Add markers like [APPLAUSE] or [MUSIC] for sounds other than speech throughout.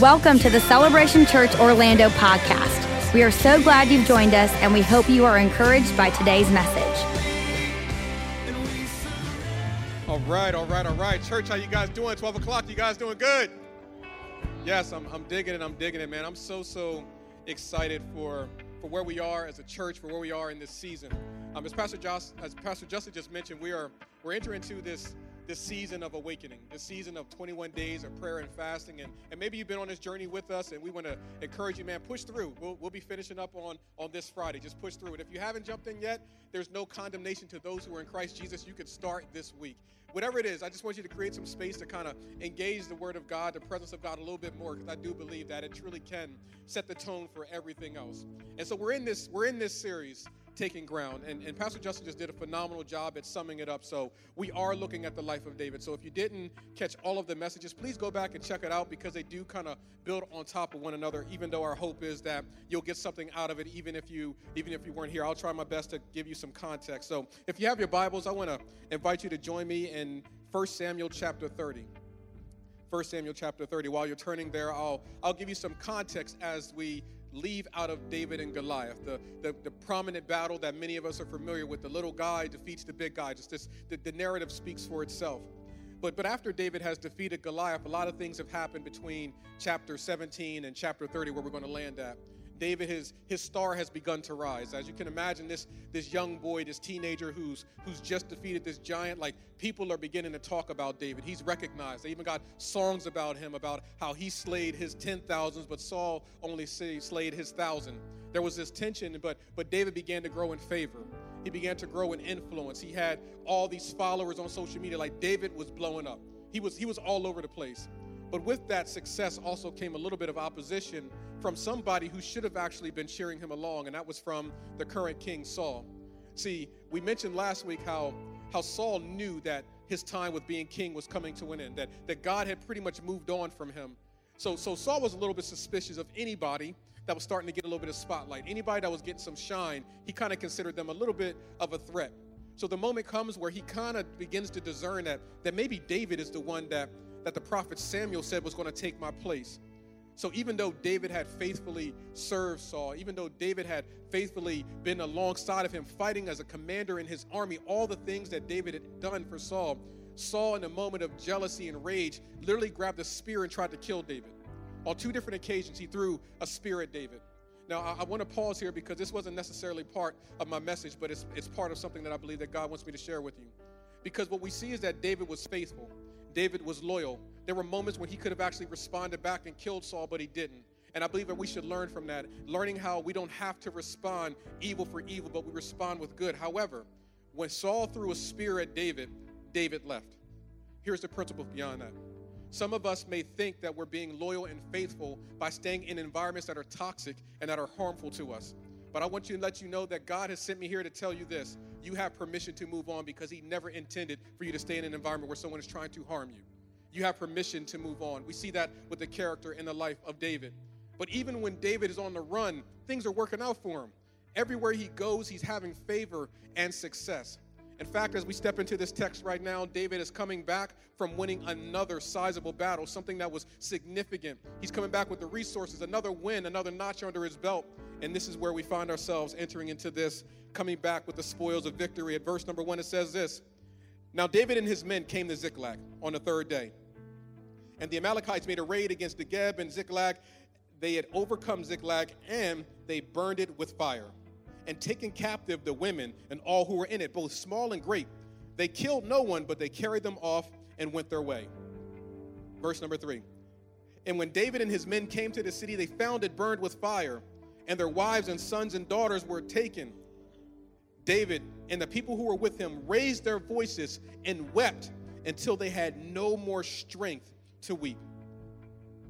Welcome to the Celebration Church Orlando podcast. We are so glad you've joined us, and we hope you are encouraged by today's message. All right, all right, all right. Church, how you guys doing? 12 o'clock, you guys doing good? Yes, I'm, I'm digging it, I'm digging it, man. I'm so, so excited for, for where we are as a church, for where we are in this season. Um, as Pastor Josh, as Pastor Justin just mentioned, we are we're entering into this this season of awakening, this season of 21 days of prayer and fasting. And, and maybe you've been on this journey with us, and we want to encourage you, man, push through. We'll, we'll be finishing up on, on this Friday. Just push through. And if you haven't jumped in yet, there's no condemnation to those who are in Christ Jesus. You can start this week. Whatever it is, I just want you to create some space to kind of engage the Word of God, the presence of God a little bit more, because I do believe that it truly can set the tone for everything else. And so we're in this we're in this series taking ground. And, and Pastor Justin just did a phenomenal job at summing it up. So we are looking at the life of David. So if you didn't catch all of the messages, please go back and check it out because they do kind of build on top of one another, even though our hope is that you'll get something out of it, even if you even if you weren't here. I'll try my best to give you some context. So if you have your Bibles, I want to invite you to join me in 1 Samuel chapter 30. 1 Samuel chapter 30. While you're turning there, I'll I'll give you some context as we leave out of David and Goliath, the, the, the, prominent battle that many of us are familiar with. The little guy defeats the big guy. Just this, the, the narrative speaks for itself. But, but after David has defeated Goliath, a lot of things have happened between chapter 17 and chapter 30, where we're going to land at. David, his, his star has begun to rise. As you can imagine, this, this young boy, this teenager who's, who's just defeated this giant, like people are beginning to talk about David. He's recognized. They even got songs about him, about how he slayed his ten thousands, but Saul only slayed his thousand. There was this tension, but, but David began to grow in favor. He began to grow in influence. He had all these followers on social media, like David was blowing up. He was, he was all over the place. But with that success also came a little bit of opposition from somebody who should have actually been cheering him along, and that was from the current king Saul. See, we mentioned last week how, how Saul knew that his time with being king was coming to an end, that, that God had pretty much moved on from him. So, so Saul was a little bit suspicious of anybody that was starting to get a little bit of spotlight. Anybody that was getting some shine, he kind of considered them a little bit of a threat. So the moment comes where he kind of begins to discern that, that maybe David is the one that that the prophet Samuel said was going to take my place. So even though David had faithfully served Saul, even though David had faithfully been alongside of him, fighting as a commander in his army, all the things that David had done for Saul, Saul, in a moment of jealousy and rage, literally grabbed a spear and tried to kill David. On two different occasions, he threw a spear at David. Now, I, I want to pause here because this wasn't necessarily part of my message, but it's, it's part of something that I believe that God wants me to share with you. Because what we see is that David was faithful. David was loyal. There were moments when he could have actually responded back and killed Saul, but he didn't. And I believe that we should learn from that, learning how we don't have to respond evil for evil, but we respond with good. However, when Saul threw a spear at David, David left. Here's the principle beyond that. Some of us may think that we're being loyal and faithful by staying in environments that are toxic and that are harmful to us. But I want you to let you know that God has sent me here to tell you this. You have permission to move on because He never intended for you to stay in an environment where someone is trying to harm you. You have permission to move on. We see that with the character in the life of David. But even when David is on the run, things are working out for him. Everywhere he goes, he's having favor and success. In fact, as we step into this text right now, David is coming back from winning another sizable battle, something that was significant. He's coming back with the resources, another win, another notch under his belt. And this is where we find ourselves entering into this, coming back with the spoils of victory. At verse number one, it says this Now David and his men came to Ziklag on the third day. And the Amalekites made a raid against Negeb and Ziklag. They had overcome Ziklag and they burned it with fire and taken captive the women and all who were in it, both small and great. They killed no one, but they carried them off and went their way. Verse number three. And when David and his men came to the city, they found it burned with fire and their wives and sons and daughters were taken. David and the people who were with him raised their voices and wept until they had no more strength to weep.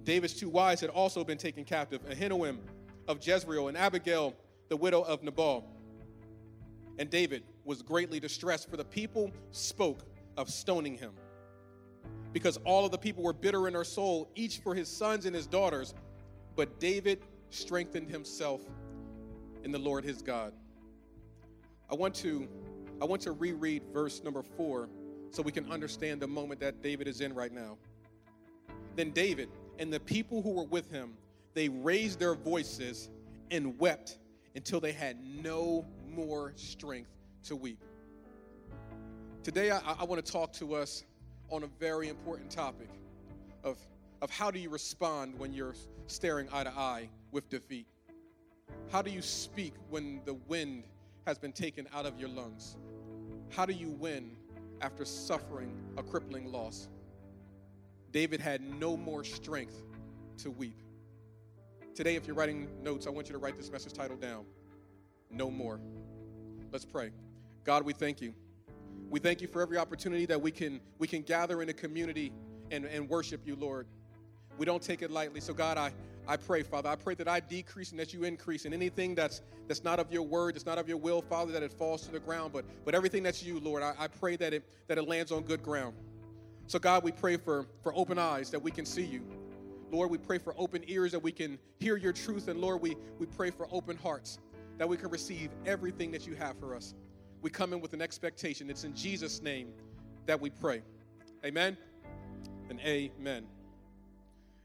David's two wives had also been taken captive Ahinoam of Jezreel and Abigail, the widow of Nabal. And David was greatly distressed, for the people spoke of stoning him. Because all of the people were bitter in their soul, each for his sons and his daughters. But David strengthened himself in the Lord his God. I want to I want to reread verse number 4 so we can understand the moment that David is in right now. Then David and the people who were with him, they raised their voices and wept until they had no more strength to weep. Today, I, I want to talk to us on a very important topic of, of how do you respond when you're staring eye to eye with defeat? How do you speak when the wind has been taken out of your lungs? How do you win after suffering a crippling loss? David had no more strength to weep. Today, if you're writing notes, I want you to write this message title down No More. Let's pray. God, we thank you. We thank you for every opportunity that we can, we can gather in a community and, and worship you, Lord. We don't take it lightly. So, God, I, I pray, Father, I pray that I decrease and that you increase, and anything that's that's not of your word, that's not of your will, Father, that it falls to the ground. But but everything that's you, Lord, I, I pray that it that it lands on good ground. So God, we pray for for open eyes that we can see you. Lord, we pray for open ears that we can hear your truth. And Lord, we, we pray for open hearts that we can receive everything that you have for us. We come in with an expectation. It's in Jesus' name that we pray. Amen and amen.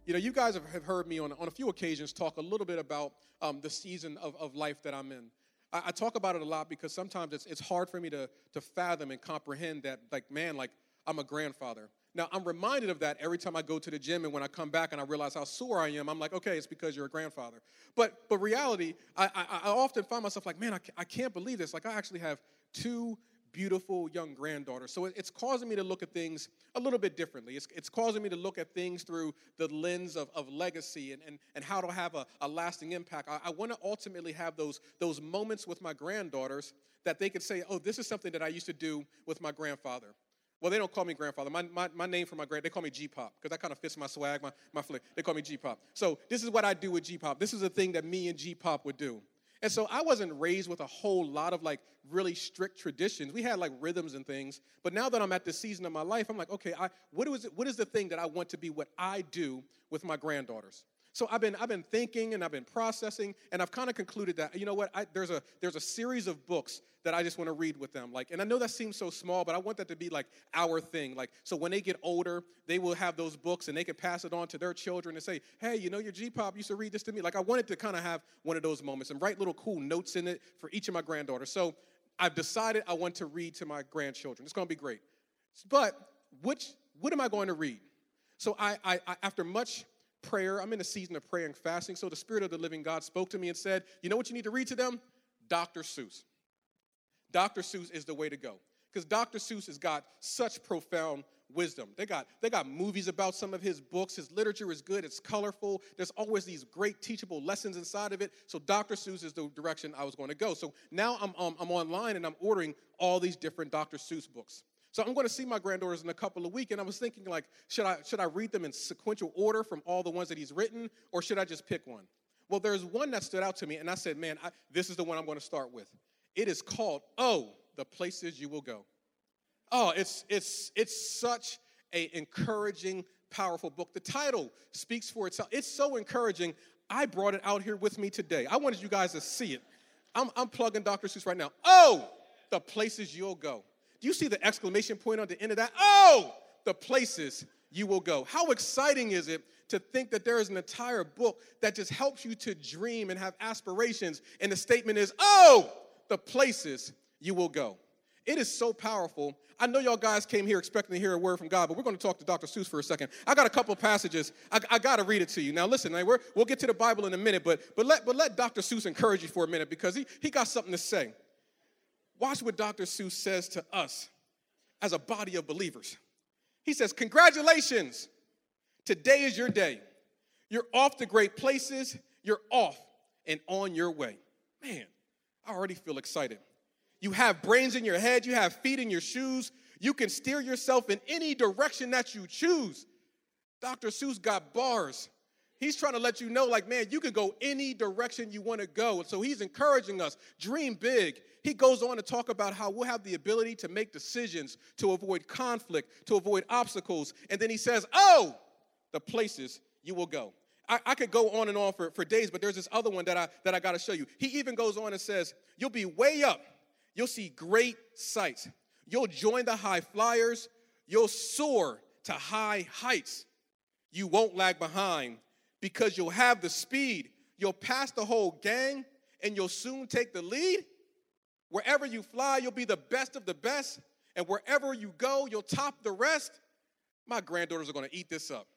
You know, you guys have heard me on, on a few occasions talk a little bit about um, the season of, of life that I'm in. I, I, talk about it a lot because sometimes it's, it's hard for me to, to fathom and comprehend that, like, man, like, I'm a grandfather. Now, I'm reminded of that every time I go to the gym, and when I come back and I realize how sore I am, I'm like, okay, it's because you're a grandfather. But, but reality, I, I, I often find myself like, man, I, I can't believe this. Like, I actually have two beautiful young granddaughter. So it's causing me to look at things a little bit differently. It's, it's causing me to look at things through the lens of, of legacy and, and, and how to have a, a lasting impact. I, I want to ultimately have those, those moments with my granddaughters that they could say, oh, this is something that I used to do with my grandfather. Well, they don't call me grandfather. My, my, my name for my grand, they call me G-Pop because that kind of fits my swag, my, my flick. They call me G-Pop. So this is what I do with G-Pop. This is a thing that me and G-Pop would do. And so I wasn't raised with a whole lot of like really strict traditions. We had like rhythms and things. But now that I'm at this season of my life, I'm like, okay, I, what, is it, what is the thing that I want to be what I do with my granddaughters? So I've been, I've been thinking and I've been processing, and I've kind of concluded that, you know what, I, there's, a, there's a series of books that I just want to read with them. Like, and I know that seems so small, but I want that to be like our thing. Like, so when they get older, they will have those books and they can pass it on to their children and say, hey, you know, your G-Pop used to read this to me. Like, I wanted to kind of have one of those moments and write little cool notes in it for each of my granddaughters. So I've decided I want to read to my grandchildren. It's going to be great. But which, what am I going to read? So I, I, I after much prayer. I'm in a season of prayer and fasting. So the Spirit of the living God spoke to me and said, You know what you need to read to them? Dr. Seuss. Dr. Seuss is the way to go. Because Dr. Seuss has got such profound wisdom. They got, they got movies about some of his books. His literature is good, it's colorful. There's always these great teachable lessons inside of it. So Dr. Seuss is the direction I was going to go. So now I'm, um, I'm online and I'm ordering all these different Dr. Seuss books. So I'm going to see my granddaughters in a couple of weeks, and I was thinking, like, should I should I read them in sequential order from all the ones that he's written, or should I just pick one? Well, there's one that stood out to me, and I said, man, I, this is the one I'm going to start with. It is called "Oh, the Places You Will Go." Oh, it's it's it's such a encouraging, powerful book. The title speaks for itself. It's so encouraging. I brought it out here with me today. I wanted you guys to see it. I'm, I'm plugging Dr. Seuss right now. Oh, the places you'll go. Do you see the exclamation point on the end of that? Oh, the places you will go. How exciting is it to think that there is an entire book that just helps you to dream and have aspirations? And the statement is, oh, the places you will go. It is so powerful. I know y'all guys came here expecting to hear a word from God, but we're going to talk to Dr. Seuss for a second. I got a couple passages. I, I got to read it to you. Now, listen, we will get to the Bible in a minute, but, but, let, but let Dr. Seuss encourage you for a minute because he, he got something to say. Watch what Dr. Seuss says to us as a body of believers. He says, Congratulations, today is your day. You're off to great places, you're off and on your way. Man, I already feel excited. You have brains in your head, you have feet in your shoes, you can steer yourself in any direction that you choose. Dr. Seuss got bars. He's trying to let you know, like, man, you can go any direction you want to go. So he's encouraging us, dream big. He goes on to talk about how we'll have the ability to make decisions, to avoid conflict, to avoid obstacles. And then he says, oh, the places you will go. I, I could go on and on for, for days, but there's this other one that I, that I got to show you. He even goes on and says, you'll be way up. You'll see great sights. You'll join the high flyers. You'll soar to high heights. You won't lag behind because you'll have the speed. You'll pass the whole gang and you'll soon take the lead. Wherever you fly, you'll be the best of the best. And wherever you go, you'll top the rest. My granddaughters are to eat this up.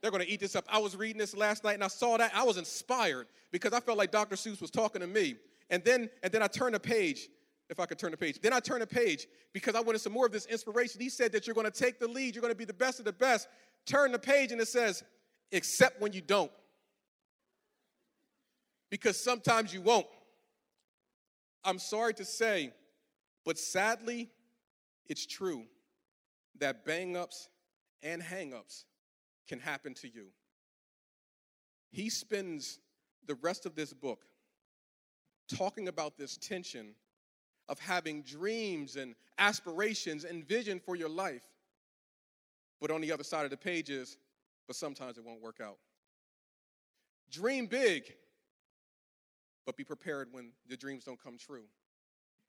They're to eat this up. I was reading this last night and I saw that. I was inspired because I felt like Dr. Seuss was talking to me. And then, and then I turned a page, if I could turn a page. Then I turned a page because I wanted some more of this inspiration. He said that you're to take the lead, you're to be the best of the best. Turn the page and it says, except when you don't. Because sometimes you won't. I'm sorry to say, but sadly, it's true that bang ups and hang ups can happen to you. He spends the rest of this book talking about this tension of having dreams and aspirations and vision for your life. But on the other side of the page is, but sometimes it won't work out. Dream big, but be prepared when the dreams don't come true.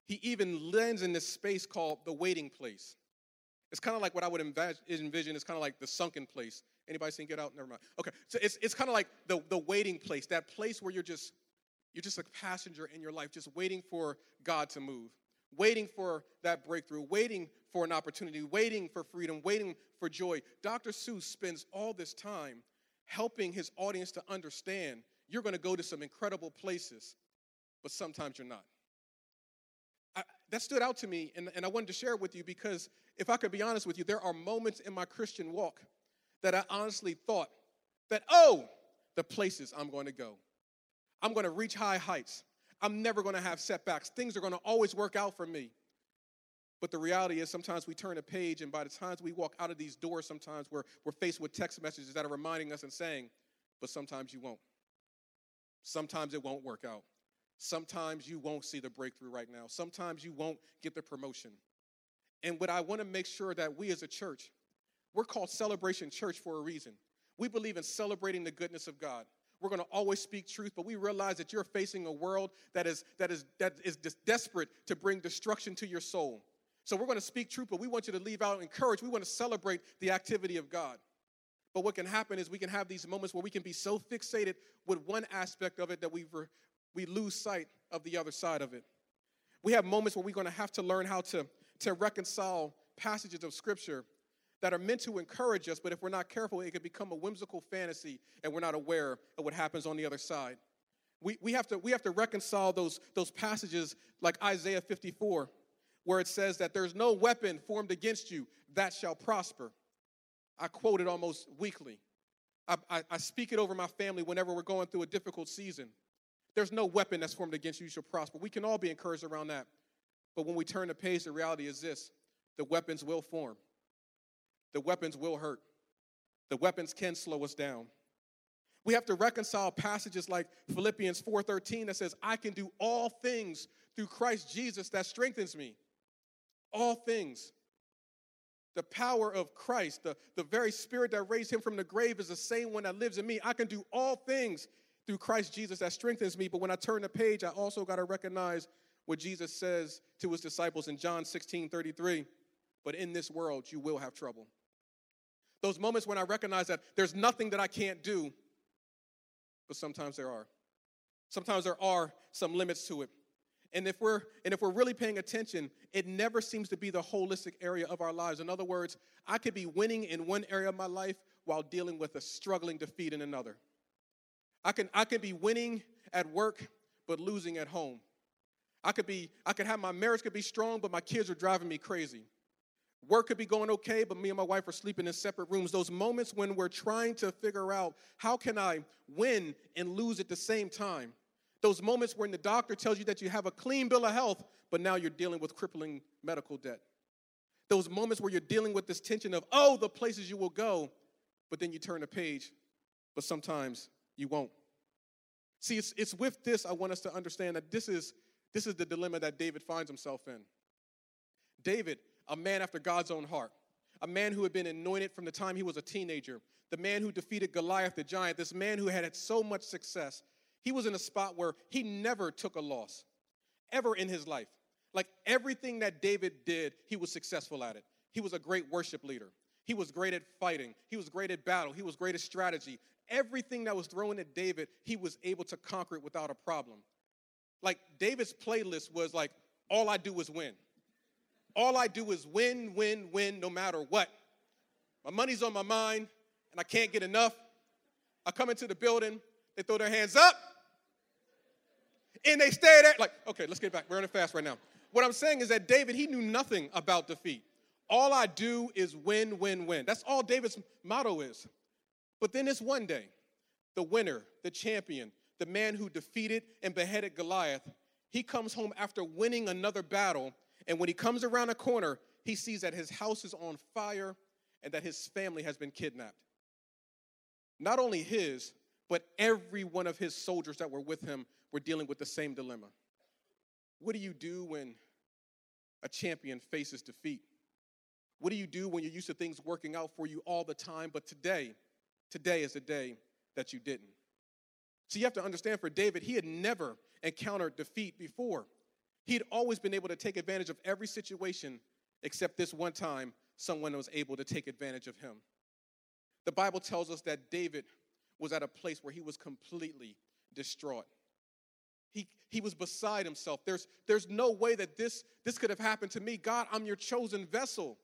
He even lands in this space called the waiting place. It's kind of like what I would envision is kind of like the sunken place. Anybody seen Get Out? Never mind. Okay, so it's, it's kind of like the, the waiting place, that place where you're just you're just a passenger in your life, just waiting for God to move, waiting for that breakthrough, waiting for an opportunity, waiting for freedom, waiting for joy. Dr. Seuss spends all this time helping his audience to understand you're going to go to some incredible places, but sometimes you're not. I, that stood out to me, and, and I wanted to share it with you because if I could be honest with you, there are moments in my Christian walk that I honestly thought that, oh, the places I'm going to go. I'm going to reach high heights. I'm never going to have setbacks. Things are going to always work out for me. But the reality is, sometimes we turn a page, and by the time we walk out of these doors, sometimes we're, we're faced with text messages that are reminding us and saying, but sometimes you won't. Sometimes it won't work out. Sometimes you won't see the breakthrough right now. Sometimes you won't get the promotion. And what I want to make sure that we as a church, we're called Celebration Church for a reason. We believe in celebrating the goodness of God. We're going to always speak truth, but we realize that you're facing a world that is that is that is desperate to bring destruction to your soul. So we're going to speak truth, but we want you to leave out encouraged. We want to celebrate the activity of God. But what can happen is we can have these moments where we can be so fixated with one aspect of it that we we lose sight of the other side of it. We have moments where we're going to have to learn how to to reconcile passages of scripture that are meant to encourage us, but if we're not careful, it can become a whimsical fantasy and we're not aware of what happens on the other side. We, we, have, to, we have to reconcile those, those passages like Isaiah 54, where it says that there's no weapon formed against you that shall prosper. I quote it almost weekly. I, I, I speak it over my family whenever we're going through a difficult season. There's no weapon that's formed against you shall prosper. We can all be encouraged around that. But when we turn the page, the reality is this the weapons will form. The weapons will hurt. The weapons can slow us down. We have to reconcile passages like Philippians 4:13 that says, "I can do all things through Christ Jesus that strengthens me." All things. The power of Christ, the, the very spirit that raised him from the grave is the same one that lives in me. I can do all things through Christ Jesus that strengthens me. But when I turn the page, I also got to recognize what Jesus says to his disciples in John 16 33. But in this world, you will have trouble. Those moments when I recognize that there's nothing that I can't do, but sometimes there are. Sometimes there are some limits to it. And if we're and if we're really paying attention, it never seems to be the holistic area of our lives. In other words, I could be winning in one area of my life while dealing with a struggling defeat in another. I can I can be winning at work but losing at home. I could be I could have my marriage could be strong but my kids are driving me crazy. Work could be going okay, but me and my wife are sleeping in separate rooms. Those moments when we're trying to figure out how can I win and lose at the same time. Those moments when the doctor tells you that you have a clean bill of health, but now you're dealing with crippling medical debt. Those moments where you're dealing with this tension of, oh, the places you will go, but then you turn a page, but sometimes you won't. See, it's, it's with this I want us to understand that this is, this is the dilemma that David finds himself in. David, a man after God's own heart, a man who had been anointed from the time he was a teenager, the man who defeated Goliath the giant, this man who had had so much success. He was in a spot where he never took a loss, ever in his life. Like everything that David did, he was successful at it. He was a great worship leader. He was great at fighting. He was great at battle. He was great at strategy. Everything that was thrown at David, he was able to conquer it without a problem. Like David's playlist was like, all I do is win. All I do is win, win, win, no matter what. My money's on my mind, and I can't get enough. I come into the building, they throw their hands up, and they stay there. Like, okay, let's get back. We're a fast right now. What I'm saying is that David, he knew nothing about defeat. All I do is win, win, win. That's all David's motto is. But then this one day, the winner, the champion, the man who defeated and beheaded Goliath, he comes home after winning another battle. And when he comes around a corner, he sees that his house is on fire and that his family has been kidnapped. Not only his, but every one of his soldiers that were with him were dealing with the same dilemma. What do you do when a champion faces defeat? What do you do when you're used to things working out for you all the time, but today, today is the day that you didn't? So you have to understand for David, he had never encountered defeat before. He had always been able to take advantage of every situation except this one time someone was able to take advantage of him. The Bible tells us that David was at a place where he was completely distraught. He, he was beside himself. There's, there's no way that this, this could have happened to me. God, I'm your chosen vessel.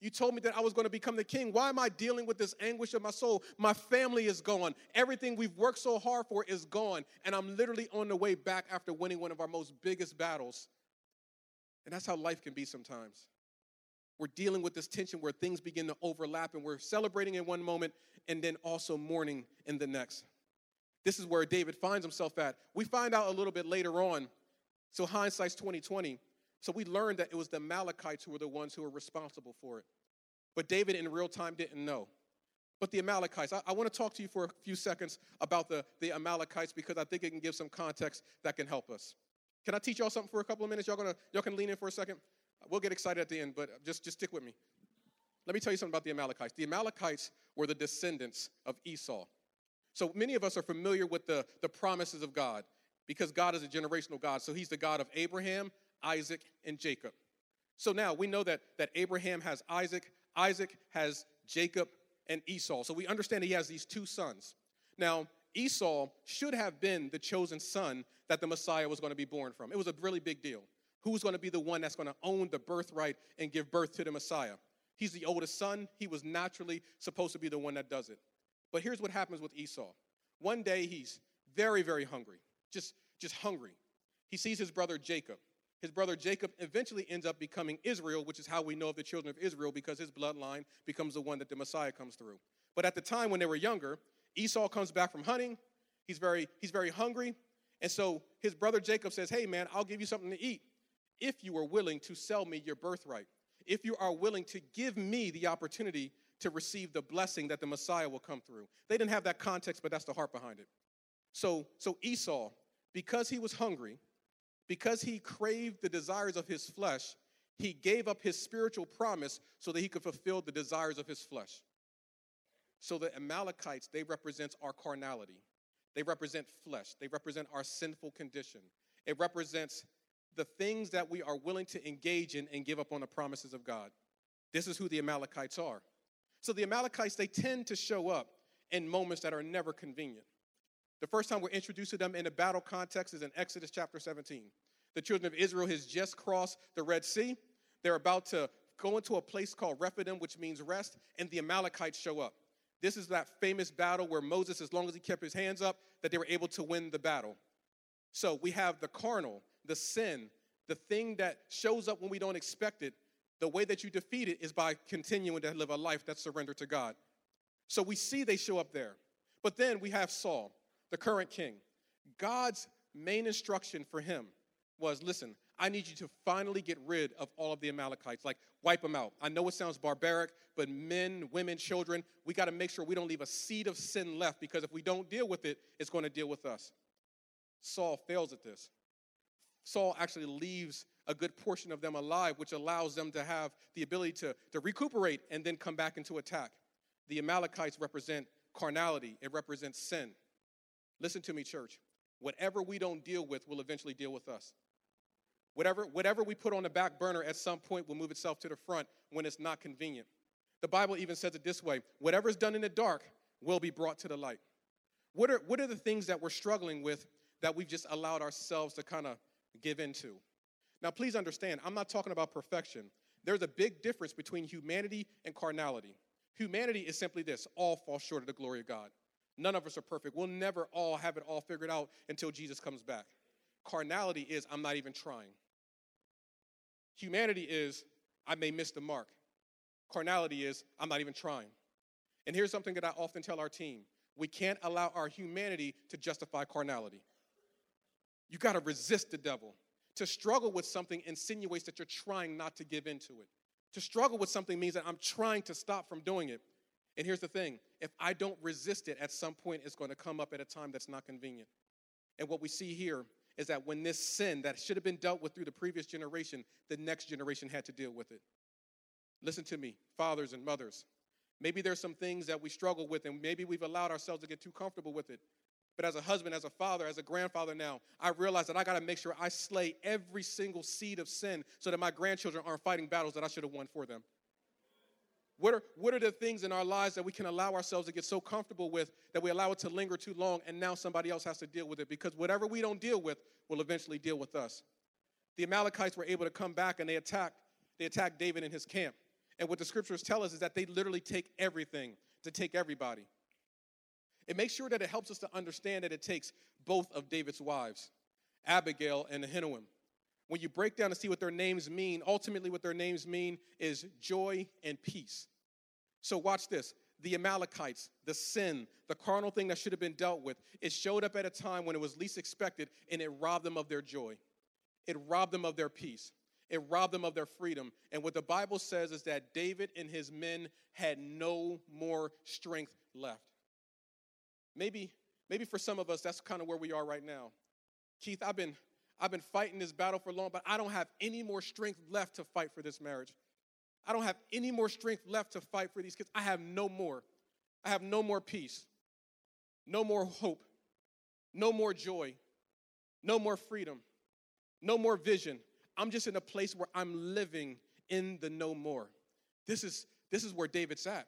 You told me that I was going to become the king. Why am I dealing with this anguish of my soul? My family is gone. Everything we've worked so hard for is gone. And I'm literally on the way back after winning one of our most biggest battles. And that's how life can be sometimes. We're dealing with this tension where things begin to overlap and we're celebrating in one moment and then also mourning in the next. This is where David finds himself at. We find out a little bit later on. So hindsight's 2020. So we learned that it was the Amalekites who were the ones who were responsible for it. But David in real time didn't know. But the Amalekites, I, I want to talk to you for a few seconds about the, the Amalekites because I think it can give some context that can help us. Can I teach y'all something for a couple of minutes? Y'all gonna y'all can lean in for a second? We'll get excited at the end, but just, just stick with me. Let me tell you something about the Amalekites. The Amalekites were the descendants of Esau. So many of us are familiar with the, the promises of God because God is a generational God. So he's the God of Abraham, Isaac, and Jacob. So now we know that, that Abraham has Isaac, Isaac has Jacob and Esau. So we understand he has these two sons. Now, Esau should have been the chosen son that the Messiah was going to be born from. It was a really big deal. Who's going to be the one that's going to own the birthright and give birth to the Messiah? He's the oldest son. He was naturally supposed to be the one that does it. But here's what happens with Esau. One day he's very, very hungry, just, just hungry. He sees his brother Jacob. His brother Jacob eventually ends up becoming Israel, which is how we know of the children of Israel because his bloodline becomes the one that the Messiah comes through. But at the time when they were younger, Esau comes back from hunting. He's very, he's very hungry. And so his brother Jacob says, Hey, man, I'll give you something to eat if you are willing to sell me your birthright, if you are willing to give me the opportunity to receive the blessing that the Messiah will come through. They didn't have that context, but that's the heart behind it. So, so Esau, because he was hungry, because he craved the desires of his flesh, he gave up his spiritual promise so that he could fulfill the desires of his flesh. So the Amalekites, they represent our carnality. They represent flesh. They represent our sinful condition. It represents the things that we are willing to engage in and give up on the promises of God. This is who the Amalekites are. So the Amalekites, they tend to show up in moments that are never convenient. The first time we're introduced to them in a battle context is in Exodus chapter 17. The children of Israel has just crossed the Red Sea. They're about to go into a place called Rephidim, which means rest, and the Amalekites show up. This is that famous battle where Moses, as long as he kept his hands up, that they were able to win the battle. So we have the carnal, the sin, the thing that shows up when we don't expect it, the way that you defeat it is by continuing to live a life that's surrendered to God. So we see they show up there. But then we have Saul, the current king. God's main instruction for him was listen, I need you to finally get rid of all of the Amalekites, like wipe them out. I know it sounds barbaric, but men, women, children, we got to make sure we don't leave a seed of sin left because if we don't deal with it, it's going to deal with us. Saul fails at this. Saul actually leaves a good portion of them alive, which allows them to have the ability to, to recuperate and then come back into attack. The Amalekites represent carnality, it represents sin. Listen to me, church. Whatever we don't deal with will eventually deal with us. Whatever, whatever we put on the back burner at some point will move itself to the front when it's not convenient. The Bible even says it this way whatever is done in the dark will be brought to the light. What are, what are the things that we're struggling with that we've just allowed ourselves to kind of give into? Now, please understand, I'm not talking about perfection. There's a big difference between humanity and carnality. Humanity is simply this all fall short of the glory of God. None of us are perfect. We'll never all have it all figured out until Jesus comes back. Carnality is, I'm not even trying. Humanity is, I may miss the mark. Carnality is, I'm not even trying. And here's something that I often tell our team we can't allow our humanity to justify carnality. You got to resist the devil. To struggle with something insinuates that you're trying not to give into it. To struggle with something means that I'm trying to stop from doing it. And here's the thing if I don't resist it, at some point it's going to come up at a time that's not convenient. And what we see here is that when this sin that should have been dealt with through the previous generation, the next generation had to deal with it. Listen to me, fathers and mothers. Maybe there's some things that we struggle with, and maybe we've allowed ourselves to get too comfortable with it. But as a husband, as a father, as a grandfather now, I realize that I got to make sure I slay every single seed of sin so that my grandchildren aren't fighting battles that I should have won for them. What are, what are the things in our lives that we can allow ourselves to get so comfortable with that we allow it to linger too long and now somebody else has to deal with it? Because whatever we don't deal with will eventually deal with us. The Amalekites were able to come back and they attacked, they attacked David in his camp. And what the scriptures tell us is that they literally take everything to take everybody. It makes sure that it helps us to understand that it takes both of David's wives, Abigail and Ahinoam. When you break down to see what their names mean, ultimately what their names mean is joy and peace. So watch this. The Amalekites, the sin, the carnal thing that should have been dealt with, it showed up at a time when it was least expected and it robbed them of their joy. It robbed them of their peace. It robbed them of their freedom. And what the Bible says is that David and his men had no more strength left. Maybe, maybe for some of us, that's kind of where we are right now. Keith, I've been, I've been fighting this battle for long, but I don't have any more strength left to fight for this marriage. I don't have any more strength left to fight for these kids. I have no more. I have no more peace, no more hope, no more joy, no more freedom, no more vision. I'm just in a place where I'm living in the no more. This is, this is where David's at.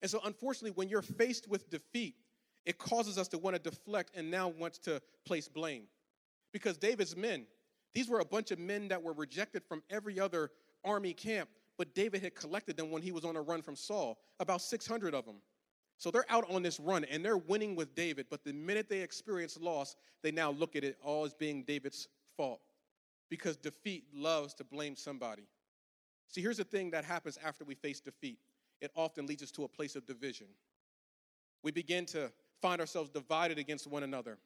And so, unfortunately, when you're faced with defeat, it causes us to want to deflect and now want to place blame. Because David's men, these were a bunch of men that were rejected from every other army camp, but David had collected them when he was on a run from Saul, about 600 of them. So they're out on this run and they're winning with David, but the minute they experience loss, they now look at it all as being David's fault because defeat loves to blame somebody. See, here's the thing that happens after we face defeat it often leads us to a place of division. We begin to find ourselves divided against one another.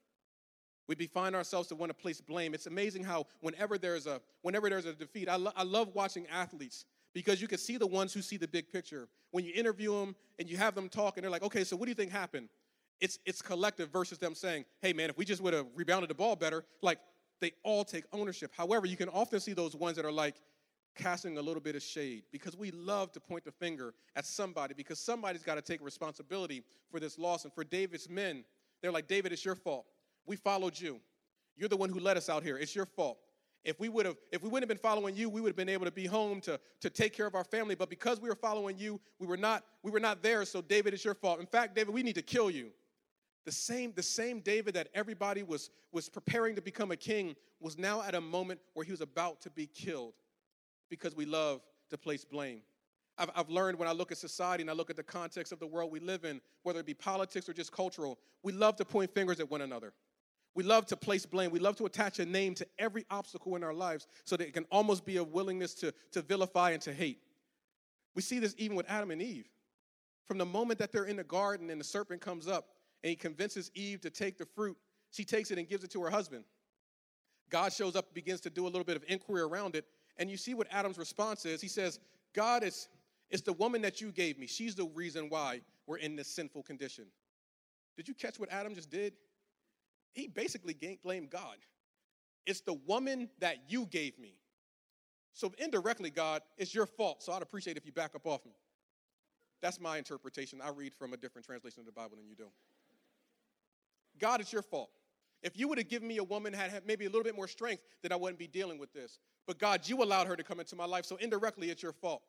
We find ourselves to want to place blame. It's amazing how whenever there's a whenever there's a defeat, I, lo- I love watching athletes because you can see the ones who see the big picture. When you interview them and you have them talk, and they're like, "Okay, so what do you think happened?" It's it's collective versus them saying, "Hey, man, if we just would have rebounded the ball better," like they all take ownership. However, you can often see those ones that are like casting a little bit of shade because we love to point the finger at somebody because somebody's got to take responsibility for this loss. And for David's men, they're like, David, it's your fault. We followed you. You're the one who led us out here. It's your fault. If we would have, if we wouldn't have been following you, we would have been able to be home to, to take care of our family. But because we were following you, we were not, we were not there. So David, it's your fault. In fact, David, we need to kill you. The same, the same David that everybody was, was preparing to become a king was now at a moment where he was about to be killed because we love to place blame. I've, I've learned when I look at society and I look at the context of the world we live in, whether it be politics or just cultural, we love to point fingers at one another. We love to place blame. We love to attach a name to every obstacle in our lives so that it can almost be a willingness to, to vilify and to hate. We see this even with Adam and Eve. From the moment that they're in the garden and the serpent comes up, and he convinces Eve to take the fruit. She takes it and gives it to her husband. God shows up, begins to do a little bit of inquiry around it, and you see what Adam's response is. He says, God is it's the woman that you gave me. She's the reason why we're in this sinful condition. Did you catch what Adam just did? He basically blamed God. It's the woman that you gave me. So indirectly, God, it's your fault. So I'd appreciate if you back up off me. That's my interpretation. I read from a different translation of the Bible than you do. God, it's your fault. If you would have given me a woman had, maybe a little bit more strength, then I wouldn't be dealing with this. But God, you allowed her to come into my life, so indirectly it's your fault.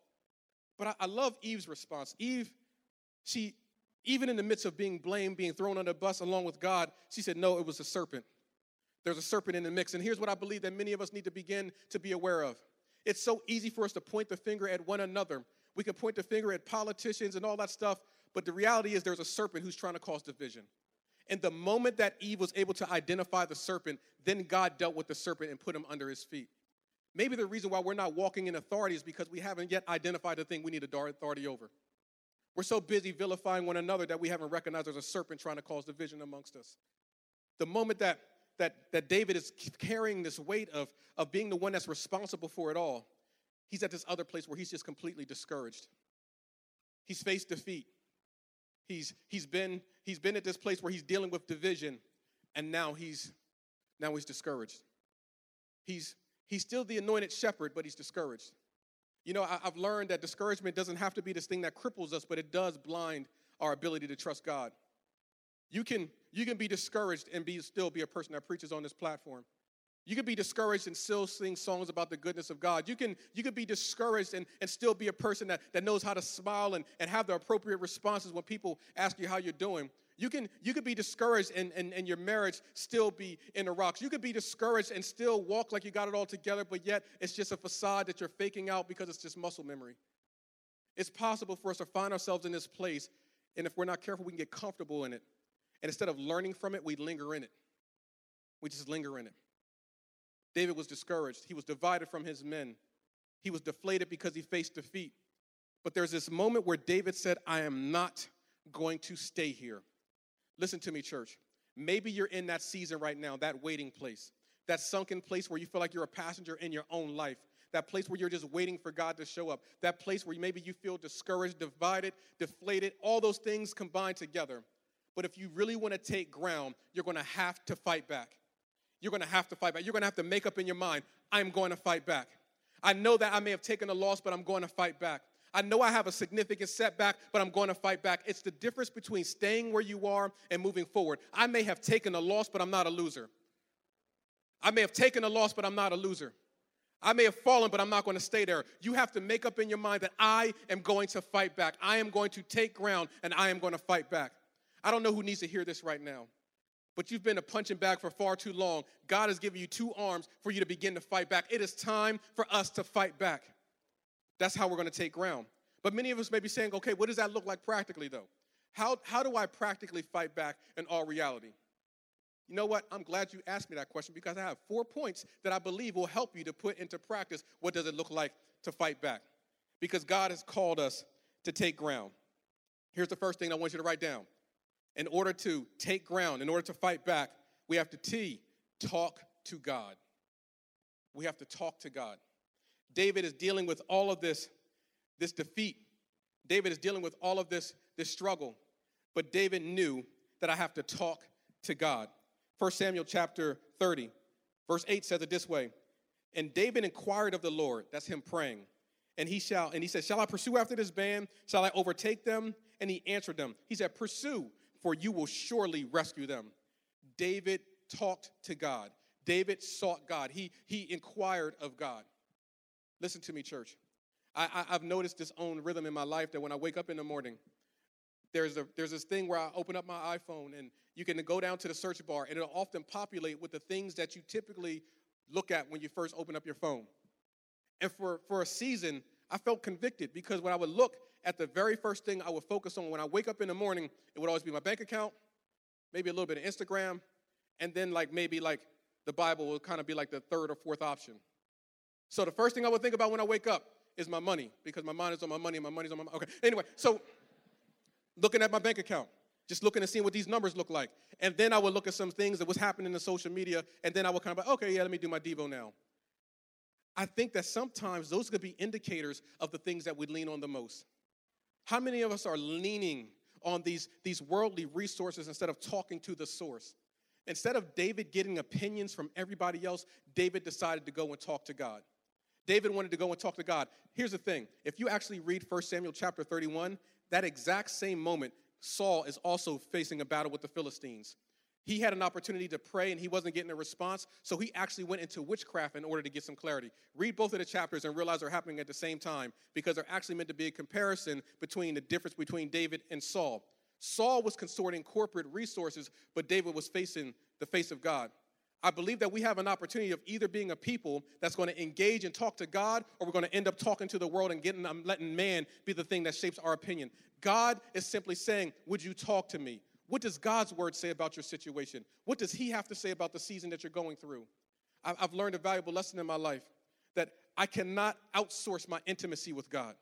But I, I love Eve's response. Eve, she, even in the midst of being blamed, being thrown on the bus along with God, she said, No, it was a serpent. There's a serpent in the mix. And here's what I believe that many of us need to begin to be aware of. It's so easy for us to point the finger at one another. We can point the finger at politicians and all that stuff, but the reality is there's a serpent who's trying to cause division. And the moment that Eve was able to identify the serpent, then God dealt with the serpent and put him under his feet. Maybe the reason why we're not walking in authority is because we haven't yet identified the thing we need authority over. We're so busy vilifying one another that we haven't recognized there's a serpent trying to cause division amongst us. The moment that that, that David is carrying this weight of, of being the one that's responsible for it all, he's at this other place where he's just completely discouraged. He's faced defeat. He's, he's, been, he's been at this place where he's dealing with division, and now he's, now he's discouraged. He's, he's still the anointed shepherd, but he's discouraged. You know, I, I've learned that discouragement doesn't have to be this thing that cripples us, but it does blind our ability to trust God. You can, you can be discouraged and be, still be a person that preaches on this platform. You could be discouraged and still sing songs about the goodness of God. You can you could be discouraged and, and still be a person that, that knows how to smile and, and have the appropriate responses when people ask you how you're doing. You can you could be discouraged and, and, and your marriage still be in the rocks. You could be discouraged and still walk like you got it all together, but yet it's just a facade that you're faking out because it's just muscle memory. It's possible for us to find ourselves in this place, and if we're not careful, we can get comfortable in it. And instead of learning from it, we linger in it. We just linger in it. David was discouraged. He was divided from his men. He was deflated because he faced defeat. But there's this moment where David said, I am not going to stay here. Listen to me, church. Maybe you're in that season right now, that waiting place, that sunken place where you feel like you're a passenger in your own life, that place where you're just waiting for God to show up, that place where maybe you feel discouraged, divided, deflated, all those things combined together. But if you really want to take ground, you're going to have to fight back. You're going to have to fight back. You're going to have to make up in your mind, I'm going to fight back. I know that I may have taken a loss, but I'm going to fight back. I know I have a significant setback, but I'm going to fight back. It's the difference between staying where you are and moving forward. I may have taken a loss, but I'm not a loser. I may have taken a loss, but I'm not a loser. I may have fallen, but I'm not going to stay there. You have to make up in your mind that I am going to fight back. I am going to take ground and I am going to fight back. I don't know who needs to hear this right now, but you've been a punching bag for far too long. God has given you two arms for you to begin to fight back. It is time for us to fight back. That's how we're going to take ground. But many of us may be saying, okay, what does that look like practically, though? How, how do I practically fight back in all reality? You know what? I'm glad you asked me that question because I have four points that I believe will help you to put into practice what does it look like to fight back. Because God has called us to take ground. Here's the first thing I want you to write down in order to take ground, in order to fight back, we have to T, talk to God. We have to talk to God. David is dealing with all of this, this defeat. David is dealing with all of this, this struggle. But David knew that I have to talk to God. 1 Samuel chapter 30, verse 8 says it this way. And David inquired of the Lord, that's him praying. And he shall, and he said, Shall I pursue after this band? Shall I overtake them? And he answered them. He said, Pursue for you will surely rescue them. David talked to God. David sought God. He, he inquired of God. Listen to me, church. I, I, have noticed this own rhythm in my life that when I wake up in the morning, there's, a, there's this thing where I open up my iPhone and you can go down to the search bar and it'll often populate with the things that you typically look at when you first open up your phone. And for, for a season, I felt convicted because when I would look at the very first thing I would focus on when I wake up in the morning, it would always be my bank account, maybe a little bit of Instagram, and then like maybe like the Bible would kind of be like the third or fourth option. So the first thing I would think about when I wake up is my money because my mind is on my money and my money's on my money. okay. Anyway, so looking at my bank account, just looking and seeing what these numbers look like, and then I would look at some things that was happening in social media, and then I would kind of be okay, yeah, let me do my Devo now. I think that sometimes those could be indicators of the things that we lean on the most. How many of us are leaning on these, these worldly resources instead of talking to the source? Instead of David getting opinions from everybody else, David decided to go and talk to God. David wanted to go and talk to God. Here's the thing if you actually read 1 Samuel chapter 31, that exact same moment, Saul is also facing a battle with the Philistines. He had an opportunity to pray and he wasn't getting a response, so he actually went into witchcraft in order to get some clarity. Read both of the chapters and realize they're happening at the same time because they're actually meant to be a comparison between the difference between David and Saul. Saul was consorting corporate resources, but David was facing the face of God. I believe that we have an opportunity of either being a people that's going to engage and talk to God, or we're going to end up talking to the world and getting um, letting man be the thing that shapes our opinion. God is simply saying, "Would you talk to me? What does God's word say about your situation? What does He have to say about the season that you're going through?" I've learned a valuable lesson in my life that I cannot outsource my intimacy with God.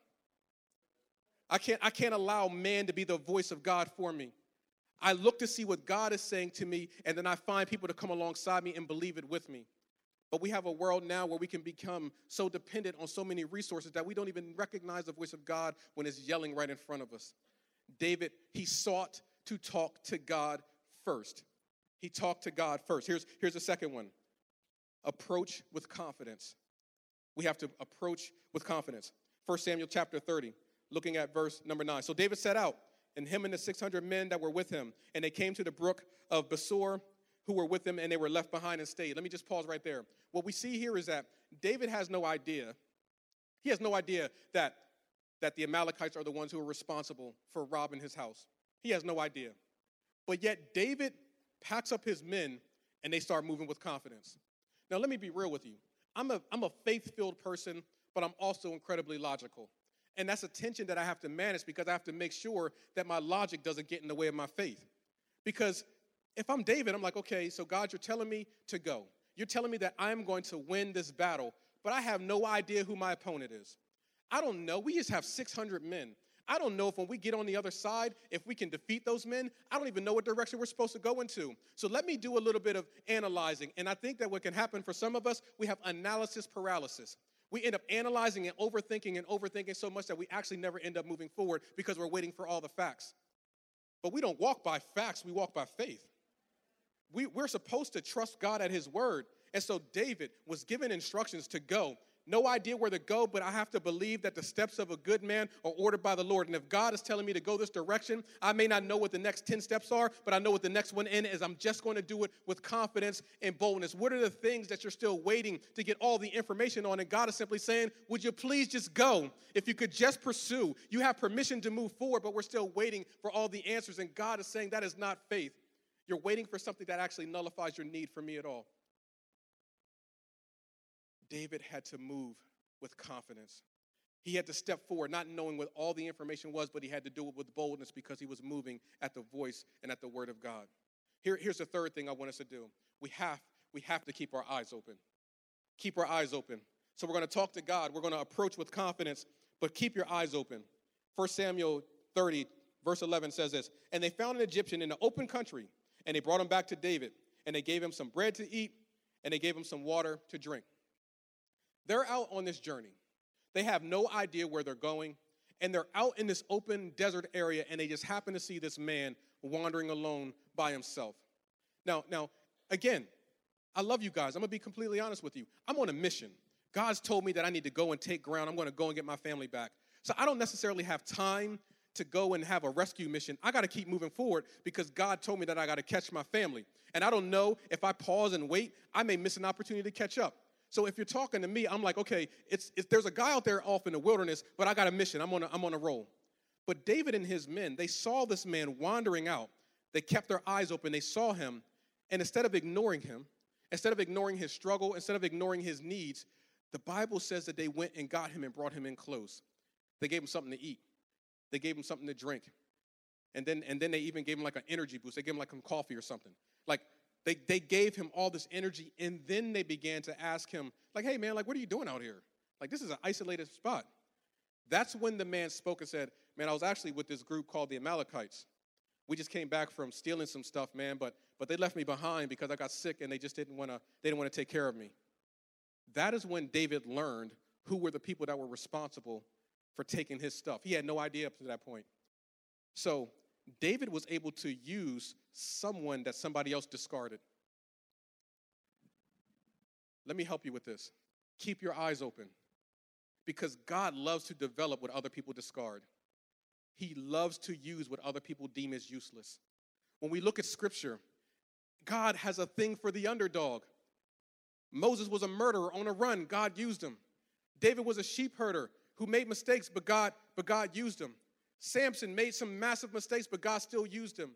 I can't, I can't allow man to be the voice of God for me. I look to see what God is saying to me, and then I find people to come alongside me and believe it with me. But we have a world now where we can become so dependent on so many resources that we don't even recognize the voice of God when it's yelling right in front of us. David, he sought to talk to God first. He talked to God first. Here's, here's the second one approach with confidence. We have to approach with confidence. 1 Samuel chapter 30, looking at verse number 9. So David set out and him and the 600 men that were with him. And they came to the brook of Besor, who were with him, and they were left behind and stayed. Let me just pause right there. What we see here is that David has no idea. He has no idea that, that the Amalekites are the ones who are responsible for robbing his house. He has no idea. But yet, David packs up his men and they start moving with confidence. Now, let me be real with you. I'm a, I'm a faith filled person, but I'm also incredibly logical. And that's a tension that I have to manage because I have to make sure that my logic doesn't get in the way of my faith. Because if I'm David, I'm like, okay, so God, you're telling me to go. You're telling me that I'm going to win this battle, but I have no idea who my opponent is. I don't know. We just have 600 men. I don't know if when we get on the other side, if we can defeat those men. I don't even know what direction we're supposed to go into. So let me do a little bit of analyzing. And I think that what can happen for some of us, we have analysis paralysis we end up analyzing and overthinking and overthinking so much that we actually never end up moving forward because we're waiting for all the facts. But we don't walk by facts, we walk by faith. We, we're supposed to trust God at His word. And so David was given instructions to go no idea where to go, but I have to believe that the steps of a good man are ordered by the Lord. And if God is telling me to go this direction, I may not know what the next 10 steps are, but I know what the next one in is. I'm just going to do it with confidence and boldness. What are the things that you're still waiting to get all the information on? And God is simply saying, Would you please just go? If you could just pursue, you have permission to move forward, but we're still waiting for all the answers. And God is saying that is not faith. You're waiting for something that actually nullifies your need for me at all. David had to move with confidence. He had to step forward, not knowing what all the information was, but he had to do it with boldness because he was moving at the voice and at the word of God. Here, here's the third thing I want us to do. We have, we have to keep our eyes open. Keep our eyes open. So we're going to talk to God. We're going to approach with confidence, but keep your eyes open. 1 Samuel 30, verse 11 says this And they found an Egyptian in the open country, and they brought him back to David, and they gave him some bread to eat, and they gave him some water to drink. They're out on this journey. They have no idea where they're going, and they're out in this open desert area, and they just happen to see this man wandering alone by himself. Now, now, again, I love you guys. I'm gonna be completely honest with you. I'm on a mission. God's told me that I need to go and take ground. I'm gonna go and get my family back. So I don't necessarily have time to go and have a rescue mission. I got to keep moving forward because God told me that I got to catch my family. And I don't know if I pause and wait, I may miss an opportunity to catch up. So if you're talking to me, I'm like, okay, it's, it's, there's a guy out there off in the wilderness, but I got a mission. I'm on a, I'm on a roll. But David and his men, they saw this man wandering out. They kept their eyes open. They saw him. And instead of ignoring him, instead of ignoring his struggle, instead of ignoring his needs, the Bible says that they went and got him and brought him in close. They gave him something to eat. They gave him something to drink. And then, and then they even gave him like an energy boost. They gave him like some coffee or something. Like they, they gave him all this energy, and then they began to ask him, like, hey, man, like, what are you doing out here? Like, this is an isolated spot. That's when the man spoke and said, man, I was actually with this group called the Amalekites. We just came back from stealing some stuff, man, but, but they left me behind because I got sick and they just didn't want to, they didn't want to take care of me. That is when David learned who were the people that were responsible for taking his stuff. He had no idea up to that point. So David was able to use someone that somebody else discarded. Let me help you with this. Keep your eyes open because God loves to develop what other people discard. He loves to use what other people deem as useless. When we look at scripture, God has a thing for the underdog. Moses was a murderer on a run, God used him. David was a sheep herder who made mistakes, but God, but God used him. Samson made some massive mistakes, but God still used him.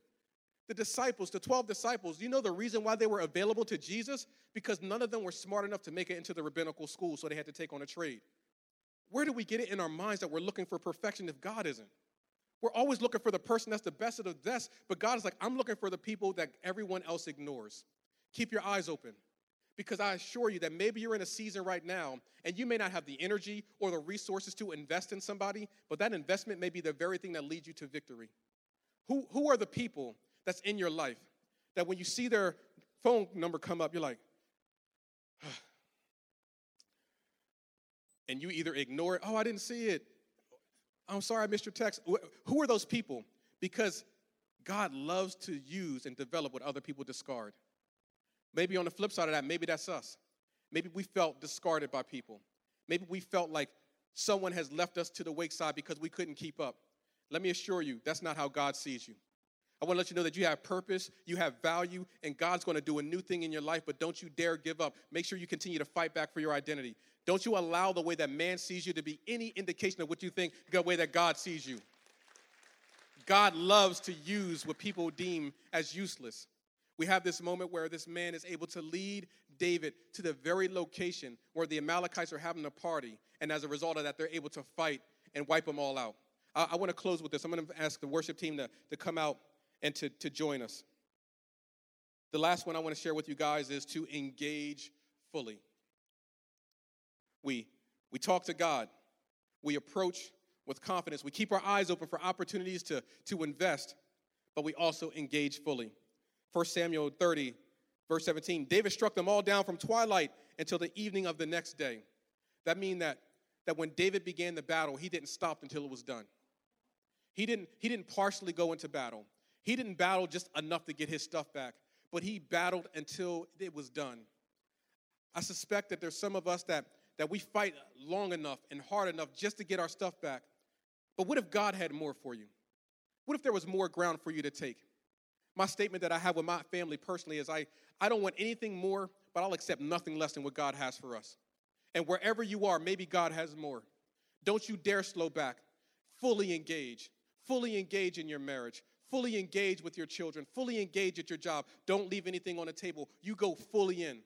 The disciples, the 12 disciples, you know the reason why they were available to Jesus? Because none of them were smart enough to make it into the rabbinical school, so they had to take on a trade. Where do we get it in our minds that we're looking for perfection if God isn't? We're always looking for the person that's the best of the best, but God is like, I'm looking for the people that everyone else ignores. Keep your eyes open because I assure you that maybe you're in a season right now and you may not have the energy or the resources to invest in somebody, but that investment may be the very thing that leads you to victory. Who, who are the people that's in your life that when you see their phone number come up, you're like, [SIGHS] and you either ignore it, oh, I didn't see it. I'm sorry I missed your text. Who are those people? Because God loves to use and develop what other people discard. Maybe on the flip side of that, maybe that's us. Maybe we felt discarded by people. Maybe we felt like someone has left us to the wake side because we couldn't keep up. Let me assure you, that's not how God sees you. I want to let you know that you have purpose, you have value, and God's going to do a new thing in your life, but don't you dare give up. Make sure you continue to fight back for your identity. Don't you allow the way that man sees you to be any indication of what you think, the way that God sees you. God loves to use what people deem as useless. We have this moment where this man is able to lead David to the very location where the Amalekites are having a party, and as a result of that, they're able to fight and wipe them all out. I, I want to close with this. I'm going to ask the worship team to, to come out and to, to join us. The last one I want to share with you guys is to engage fully. We, we talk to God, we approach with confidence, we keep our eyes open for opportunities to, to invest, but we also engage fully. 1 Samuel 30, verse 17 David struck them all down from twilight until the evening of the next day. That means that, that when David began the battle, he didn't stop until it was done. He didn't, he didn't partially go into battle. He didn't battle just enough to get his stuff back, but he battled until it was done. I suspect that there's some of us that, that we fight long enough and hard enough just to get our stuff back. But what if God had more for you? What if there was more ground for you to take? My statement that I have with my family personally is I, I don't want anything more, but I'll accept nothing less than what God has for us. And wherever you are, maybe God has more. Don't you dare slow back. Fully engage. Fully engage in your marriage fully engage with your children, fully engage at your job. Don't leave anything on the table. You go fully in.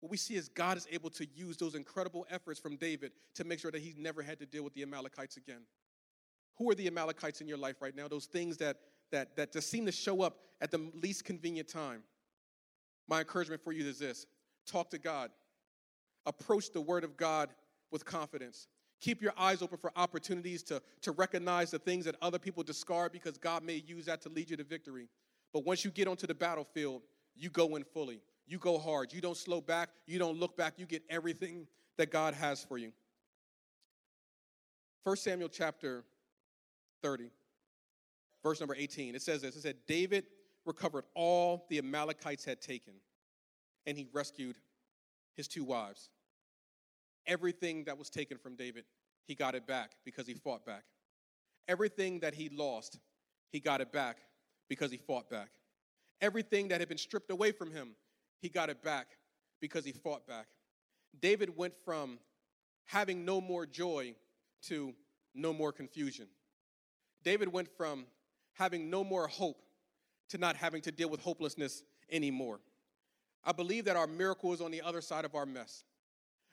What we see is God is able to use those incredible efforts from David to make sure that he never had to deal with the Amalekites again. Who are the Amalekites in your life right now? Those things that that that just seem to show up at the least convenient time. My encouragement for you is this: talk to God. Approach the word of God with confidence. Keep your eyes open for opportunities to, to recognize the things that other people discard because God may use that to lead you to victory. But once you get onto the battlefield, you go in fully. You go hard. You don't slow back. You don't look back. You get everything that God has for you. 1 Samuel chapter 30, verse number 18. It says this It said, David recovered all the Amalekites had taken, and he rescued his two wives. Everything that was taken from David, he got it back because he fought back. Everything that he lost, he got it back because he fought back. Everything that had been stripped away from him, he got it back because he fought back. David went from having no more joy to no more confusion. David went from having no more hope to not having to deal with hopelessness anymore. I believe that our miracle is on the other side of our mess.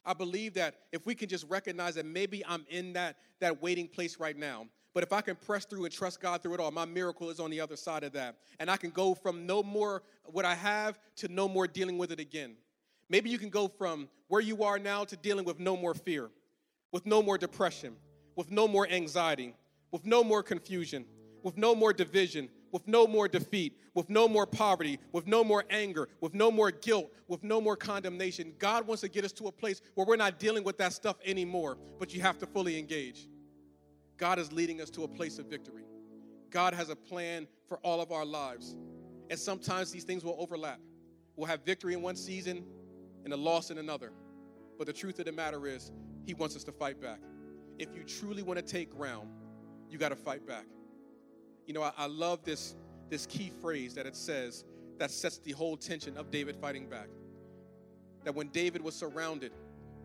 I believe that if we can just recognize that maybe I'm in that, that waiting place right now, but if I can press through and trust God through it all, my miracle is on the other side of that. And I can go from no more what I have to no more dealing with it again. Maybe you can go from where you are now to dealing with no more fear, with no more depression, with no more anxiety, with no more confusion, with no more division, with no more defeat, with no more poverty, with no more anger, with no more guilt, with no more condemnation. God wants to get us to a place where we're not dealing with that stuff anymore, but you have to fully engage. God is leading us to a place of victory. God has a plan for all of our lives. And sometimes these things will overlap. We'll have victory in one season and a loss in another. But the truth of the matter is, He wants us to fight back. If you truly want to take ground, you got to fight back. You know, I, I love this, this key phrase that it says that sets the whole tension of David fighting back. That when David was surrounded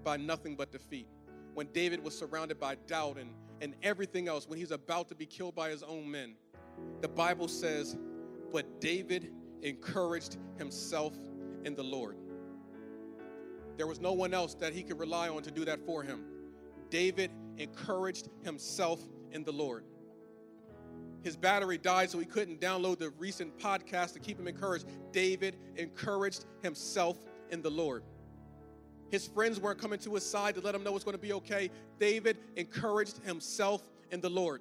by nothing but defeat, when David was surrounded by doubt and, and everything else, when he's about to be killed by his own men, the Bible says, But David encouraged himself in the Lord. There was no one else that he could rely on to do that for him. David encouraged himself in the Lord. His battery died, so he couldn't download the recent podcast to keep him encouraged. David encouraged himself in the Lord. His friends weren't coming to his side to let him know it's going to be okay. David encouraged himself in the Lord.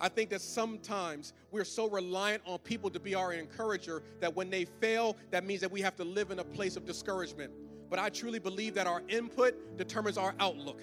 I think that sometimes we're so reliant on people to be our encourager that when they fail, that means that we have to live in a place of discouragement. But I truly believe that our input determines our outlook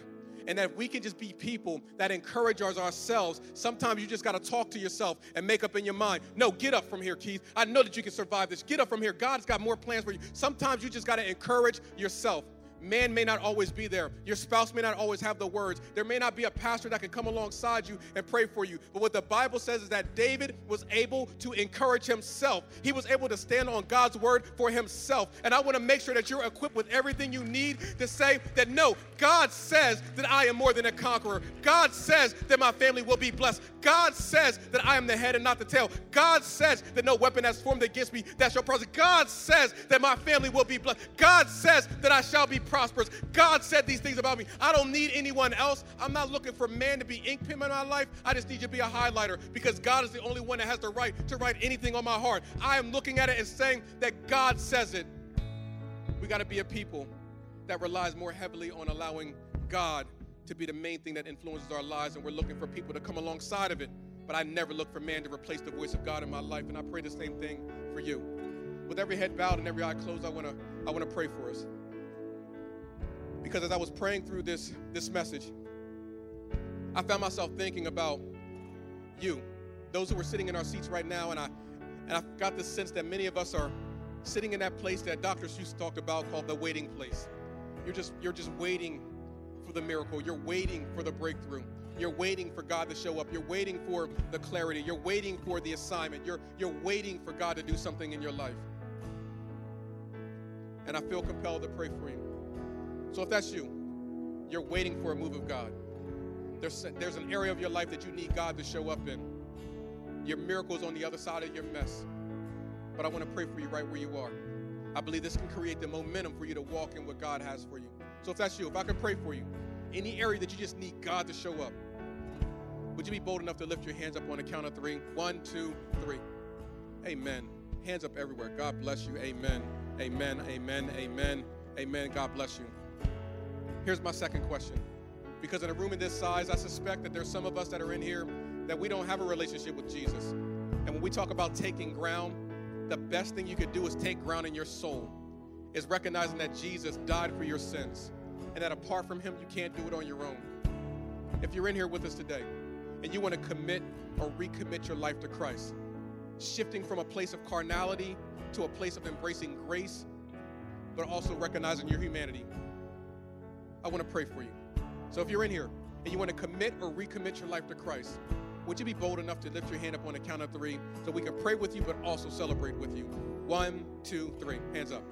and that we can just be people that encourage ourselves, sometimes you just got to talk to yourself and make up in your mind, no, get up from here, Keith. I know that you can survive this. Get up from here. God's got more plans for you. Sometimes you just got to encourage yourself. Man may not always be there. Your spouse may not always have the words. There may not be a pastor that can come alongside you and pray for you. But what the Bible says is that David was able to encourage himself. He was able to stand on God's word for himself. And I want to make sure that you're equipped with everything you need to say that no, God says that I am more than a conqueror. God says that my family will be blessed. God says that I am the head and not the tail. God says that no weapon that's formed against me that shall prosper. God says that my family will be blessed. God says that I shall be prosperous. God said these things about me. I don't need anyone else. I'm not looking for man to be ink pen in my life. I just need you to be a highlighter because God is the only one that has the right to write anything on my heart. I am looking at it and saying that God says it. We got to be a people that relies more heavily on allowing God to be the main thing that influences our lives, and we're looking for people to come alongside of it. But I never look for man to replace the voice of God in my life, and I pray the same thing for you. With every head bowed and every eye closed, I want to I want to pray for us. Because as I was praying through this, this message, I found myself thinking about you, those who are sitting in our seats right now, and I and I got this sense that many of us are sitting in that place that Dr. Seuss talked about called the waiting place. You're just you're just waiting for the miracle. You're waiting for the breakthrough. You're waiting for God to show up. You're waiting for the clarity. You're waiting for the assignment. You're you're waiting for God to do something in your life. And I feel compelled to pray for you. So if that's you, you're waiting for a move of God. There's, there's an area of your life that you need God to show up in. Your miracle is on the other side of your mess. But I want to pray for you right where you are. I believe this can create the momentum for you to walk in what God has for you. So if that's you, if I can pray for you, any area that you just need God to show up, would you be bold enough to lift your hands up on the count of three? One, two, three. Amen. Hands up everywhere. God bless you. Amen. Amen. Amen. Amen. Amen. God bless you. Here's my second question. Because in a room in this size, I suspect that there's some of us that are in here that we don't have a relationship with Jesus. And when we talk about taking ground, the best thing you could do is take ground in your soul, is recognizing that Jesus died for your sins and that apart from him, you can't do it on your own. If you're in here with us today and you want to commit or recommit your life to Christ, shifting from a place of carnality to a place of embracing grace, but also recognizing your humanity, I want to pray for you. So if you're in here and you want to commit or recommit your life to Christ, would you be bold enough to lift your hand up on the count of three so we can pray with you but also celebrate with you? One, two, three. Hands up.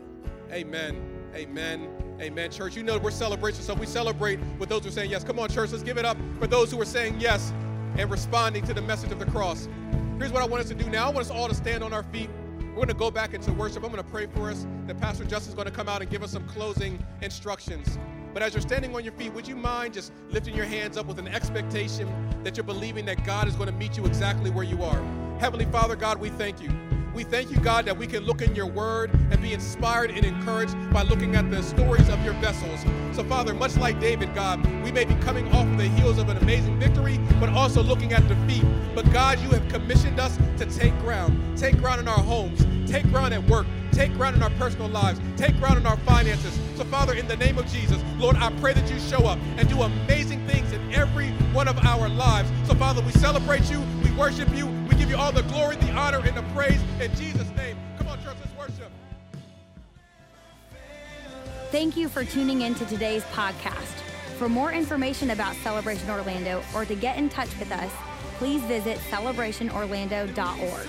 Amen. Amen. Amen. Church, you know we're celebration, so we celebrate with those who are saying yes. Come on, church, let's give it up for those who are saying yes and responding to the message of the cross. Here's what I want us to do now. I want us all to stand on our feet. We're going to go back into worship. I'm going to pray for us. That Pastor Justin's going to come out and give us some closing instructions. But as you're standing on your feet, would you mind just lifting your hands up with an expectation that you're believing that God is going to meet you exactly where you are? Heavenly Father, God, we thank you. We thank you, God, that we can look in your word and be inspired and encouraged by looking at the stories of your vessels. So, Father, much like David, God, we may be coming off the heels of an amazing victory, but also looking at defeat. But, God, you have commissioned us to take ground. Take ground in our homes, take ground at work, take ground in our personal lives, take ground in our finances. So, Father, in the name of Jesus, Lord, I pray that you show up and do amazing things in every one of our lives. So, Father, we celebrate you, we worship you, we give you all the glory, the honor, and the praise in Jesus' name. Come on, church, let's worship. Thank you for tuning in to today's podcast. For more information about Celebration Orlando or to get in touch with us, please visit celebrationorlando.org.